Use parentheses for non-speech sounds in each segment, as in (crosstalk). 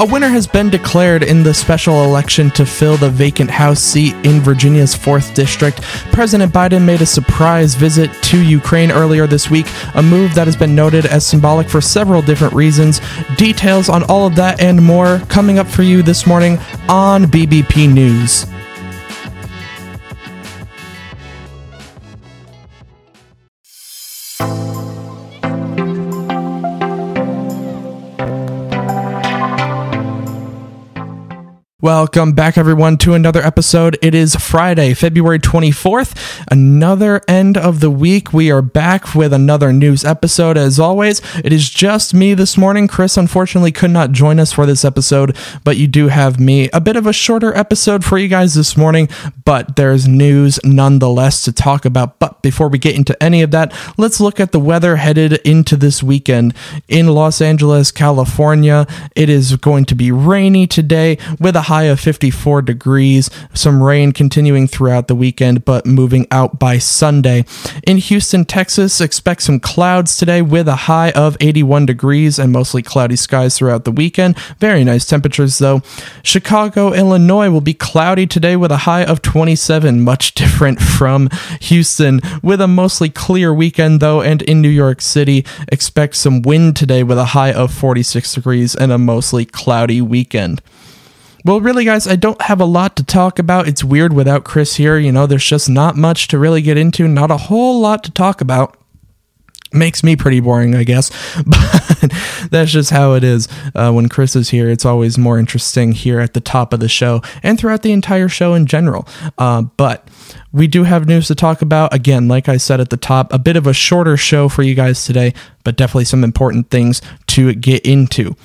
A winner has been declared in the special election to fill the vacant House seat in Virginia's 4th District. President Biden made a surprise visit to Ukraine earlier this week, a move that has been noted as symbolic for several different reasons. Details on all of that and more coming up for you this morning on BBP News. Welcome back, everyone, to another episode. It is Friday, February 24th, another end of the week. We are back with another news episode. As always, it is just me this morning. Chris, unfortunately, could not join us for this episode, but you do have me. A bit of a shorter episode for you guys this morning, but there's news nonetheless to talk about. But before we get into any of that, let's look at the weather headed into this weekend. In Los Angeles, California, it is going to be rainy today with a high of 54 degrees. Some rain continuing throughout the weekend, but moving out by Sunday. In Houston, Texas, expect some clouds today with a high of 81 degrees and mostly cloudy skies throughout the weekend. Very nice temperatures, though. Chicago, Illinois will be cloudy today with a high of 27, much (laughs) different from Houston, with a mostly clear weekend, though. And in New York City, expect some wind today with a high of 46 degrees and a mostly cloudy weekend. Well, really, guys, I don't have a lot to talk about. It's weird without Chris here. You know, there's just not much to really get into, not a whole lot to talk about. Makes me pretty boring, I guess, (laughs) but that's just how it is. Uh, when Chris is here, it's always more interesting here at the top of the show and throughout the entire show in general. Uh, but we do have news to talk about. Again, like I said at the top, a bit of a shorter show for you guys today, but definitely some important things to get into.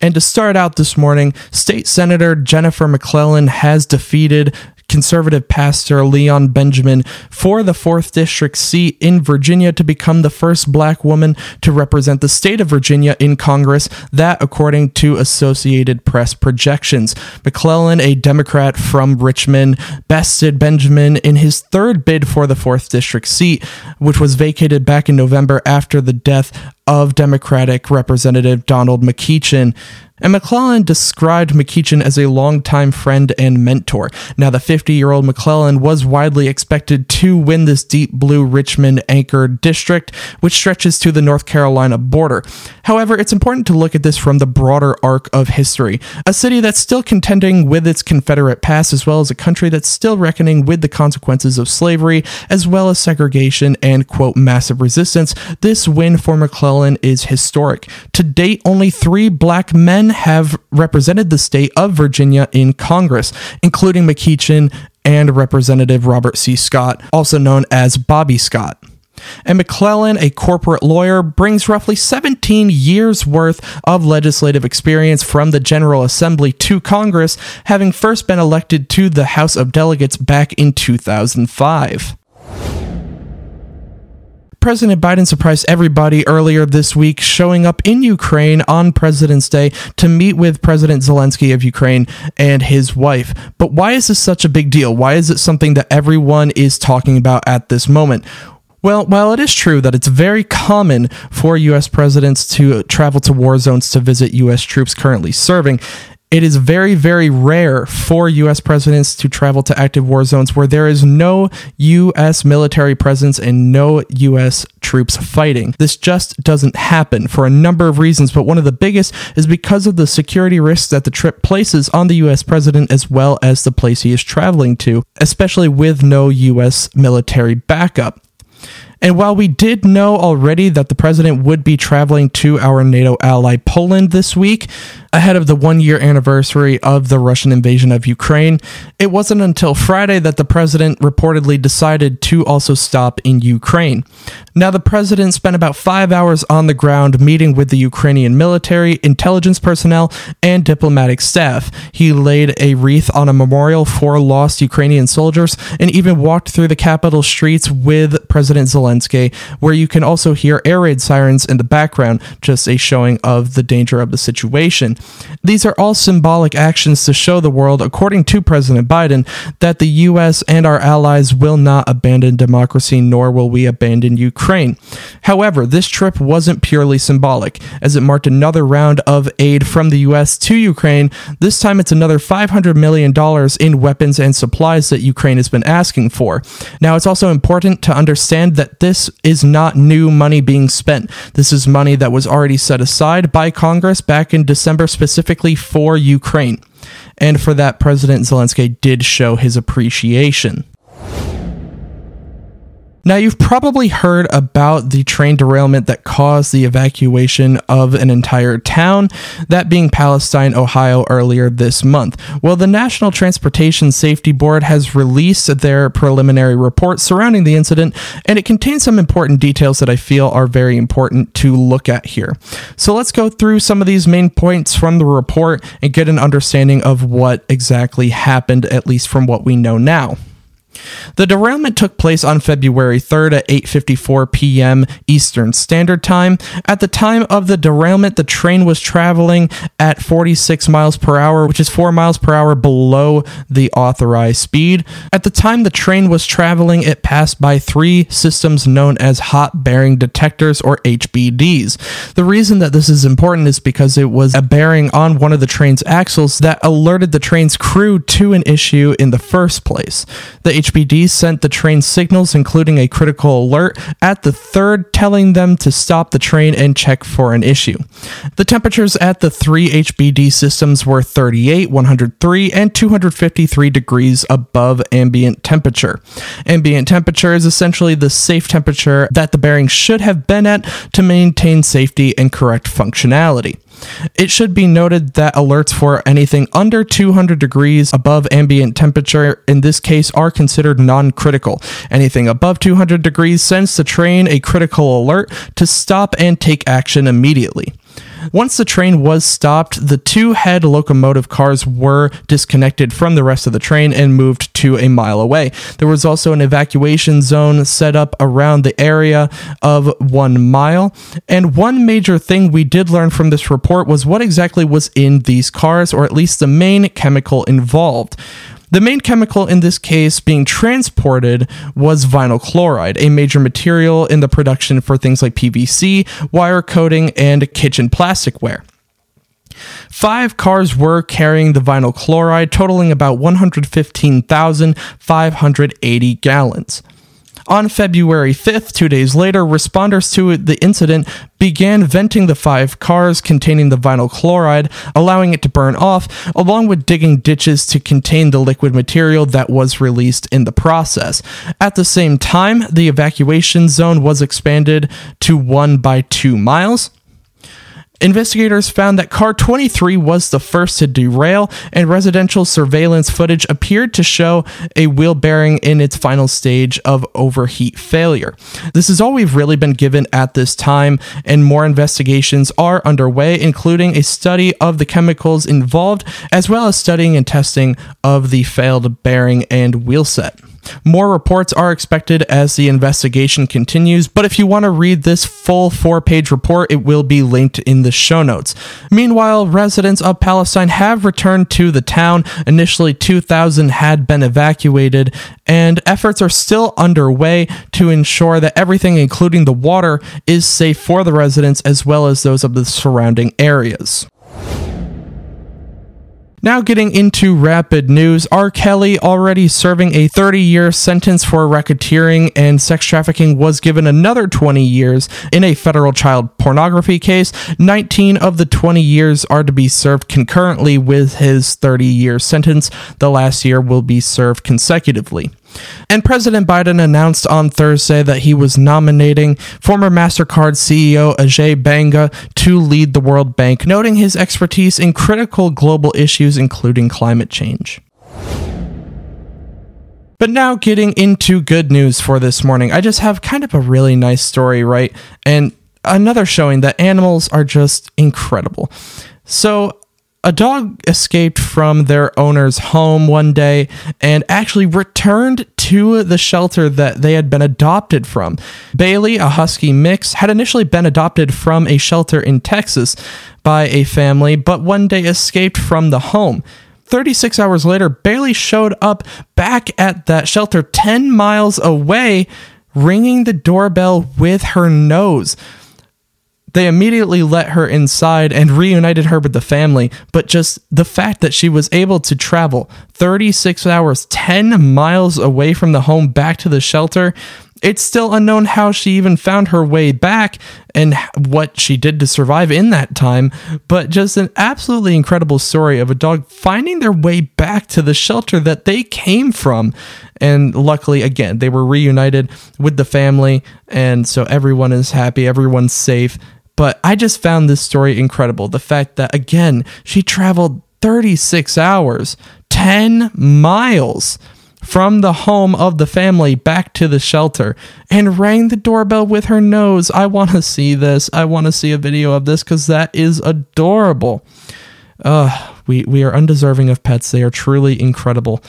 And to start out this morning, State Senator Jennifer McClellan has defeated conservative pastor Leon Benjamin for the 4th District seat in Virginia to become the first black woman to represent the state of Virginia in Congress, that according to Associated Press projections. McClellan, a Democrat from Richmond, bested Benjamin in his third bid for the 4th District seat, which was vacated back in November after the death of Democratic Representative Donald McEachin and McClellan described McEachin as a longtime friend and mentor. Now, the 50 year old McClellan was widely expected to win this deep blue Richmond anchored district, which stretches to the North Carolina border. However, it's important to look at this from the broader arc of history. A city that's still contending with its Confederate past, as well as a country that's still reckoning with the consequences of slavery, as well as segregation and, quote, massive resistance. This win for McClellan is historic. To date, only three black men have represented the state of Virginia in Congress, including McEachin and Representative Robert C. Scott, also known as Bobby Scott. And McClellan, a corporate lawyer, brings roughly 17 years worth of legislative experience from the General Assembly to Congress, having first been elected to the House of Delegates back in 2005. President Biden surprised everybody earlier this week, showing up in Ukraine on President's Day to meet with President Zelensky of Ukraine and his wife. But why is this such a big deal? Why is it something that everyone is talking about at this moment? Well, while it is true that it's very common for U.S. presidents to travel to war zones to visit U.S. troops currently serving, it is very, very rare for U.S. presidents to travel to active war zones where there is no U.S. military presence and no U.S. troops fighting. This just doesn't happen for a number of reasons, but one of the biggest is because of the security risks that the trip places on the U.S. president as well as the place he is traveling to, especially with no U.S. military backup. And while we did know already that the president would be traveling to our NATO ally Poland this week, ahead of the one year anniversary of the Russian invasion of Ukraine, it wasn't until Friday that the president reportedly decided to also stop in Ukraine. Now, the president spent about five hours on the ground meeting with the Ukrainian military, intelligence personnel, and diplomatic staff. He laid a wreath on a memorial for lost Ukrainian soldiers and even walked through the capital streets with President Zelensky where you can also hear air raid sirens in the background, just a showing of the danger of the situation. These are all symbolic actions to show the world, according to President Biden, that the U.S. and our allies will not abandon democracy, nor will we abandon Ukraine. However, this trip wasn't purely symbolic, as it marked another round of aid from the U.S. to Ukraine. This time it's another $500 million in weapons and supplies that Ukraine has been asking for. Now, it's also important to understand that this is not new money being spent. This is money that was already set aside by Congress back in December specifically for Ukraine. And for that, President Zelensky did show his appreciation. Now, you've probably heard about the train derailment that caused the evacuation of an entire town, that being Palestine, Ohio, earlier this month. Well, the National Transportation Safety Board has released their preliminary report surrounding the incident, and it contains some important details that I feel are very important to look at here. So, let's go through some of these main points from the report and get an understanding of what exactly happened, at least from what we know now. The derailment took place on February 3rd at 8:54 p.m. Eastern Standard Time. At the time of the derailment, the train was traveling at 46 miles per hour, which is 4 miles per hour below the authorized speed. At the time the train was traveling, it passed by three systems known as hot bearing detectors or HBDs. The reason that this is important is because it was a bearing on one of the train's axles that alerted the train's crew to an issue in the first place. The HBD sent the train signals, including a critical alert, at the third, telling them to stop the train and check for an issue. The temperatures at the three HBD systems were 38, 103, and 253 degrees above ambient temperature. Ambient temperature is essentially the safe temperature that the bearing should have been at to maintain safety and correct functionality. It should be noted that alerts for anything under 200 degrees above ambient temperature in this case are considered non critical. Anything above 200 degrees sends the train a critical alert to stop and take action immediately. Once the train was stopped, the two head locomotive cars were disconnected from the rest of the train and moved to a mile away. There was also an evacuation zone set up around the area of one mile. And one major thing we did learn from this report was what exactly was in these cars, or at least the main chemical involved. The main chemical in this case being transported was vinyl chloride, a major material in the production for things like PVC, wire coating, and kitchen plasticware. Five cars were carrying the vinyl chloride, totaling about 115,580 gallons. On February 5th, two days later, responders to the incident began venting the five cars containing the vinyl chloride, allowing it to burn off, along with digging ditches to contain the liquid material that was released in the process. At the same time, the evacuation zone was expanded to one by two miles. Investigators found that car 23 was the first to derail, and residential surveillance footage appeared to show a wheel bearing in its final stage of overheat failure. This is all we've really been given at this time, and more investigations are underway, including a study of the chemicals involved, as well as studying and testing of the failed bearing and wheel set. More reports are expected as the investigation continues, but if you want to read this full four page report, it will be linked in the show notes. Meanwhile, residents of Palestine have returned to the town. Initially, 2,000 had been evacuated, and efforts are still underway to ensure that everything, including the water, is safe for the residents as well as those of the surrounding areas. Now, getting into rapid news, R. Kelly, already serving a 30 year sentence for racketeering and sex trafficking, was given another 20 years in a federal child pornography case. 19 of the 20 years are to be served concurrently with his 30 year sentence. The last year will be served consecutively. And President Biden announced on Thursday that he was nominating former MasterCard CEO Ajay Banga to lead the World Bank, noting his expertise in critical global issues, including climate change. But now, getting into good news for this morning, I just have kind of a really nice story, right? And another showing that animals are just incredible. So, a dog escaped from their owner's home one day and actually returned to the shelter that they had been adopted from. Bailey, a husky mix, had initially been adopted from a shelter in Texas by a family, but one day escaped from the home. 36 hours later, Bailey showed up back at that shelter 10 miles away, ringing the doorbell with her nose. They immediately let her inside and reunited her with the family, but just the fact that she was able to travel 36 hours, 10 miles away from the home back to the shelter, it's still unknown how she even found her way back and what she did to survive in that time, but just an absolutely incredible story of a dog finding their way back to the shelter that they came from. And luckily, again, they were reunited with the family, and so everyone is happy, everyone's safe. But I just found this story incredible. The fact that, again, she traveled 36 hours, 10 miles from the home of the family back to the shelter and rang the doorbell with her nose. I want to see this. I want to see a video of this because that is adorable. Uh, we, we are undeserving of pets. They are truly incredible.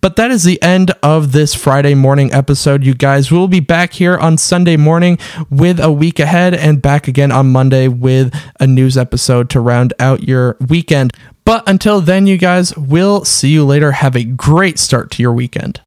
But that is the end of this Friday morning episode, you guys. We'll be back here on Sunday morning with a week ahead and back again on Monday with a news episode to round out your weekend. But until then, you guys, we'll see you later. Have a great start to your weekend.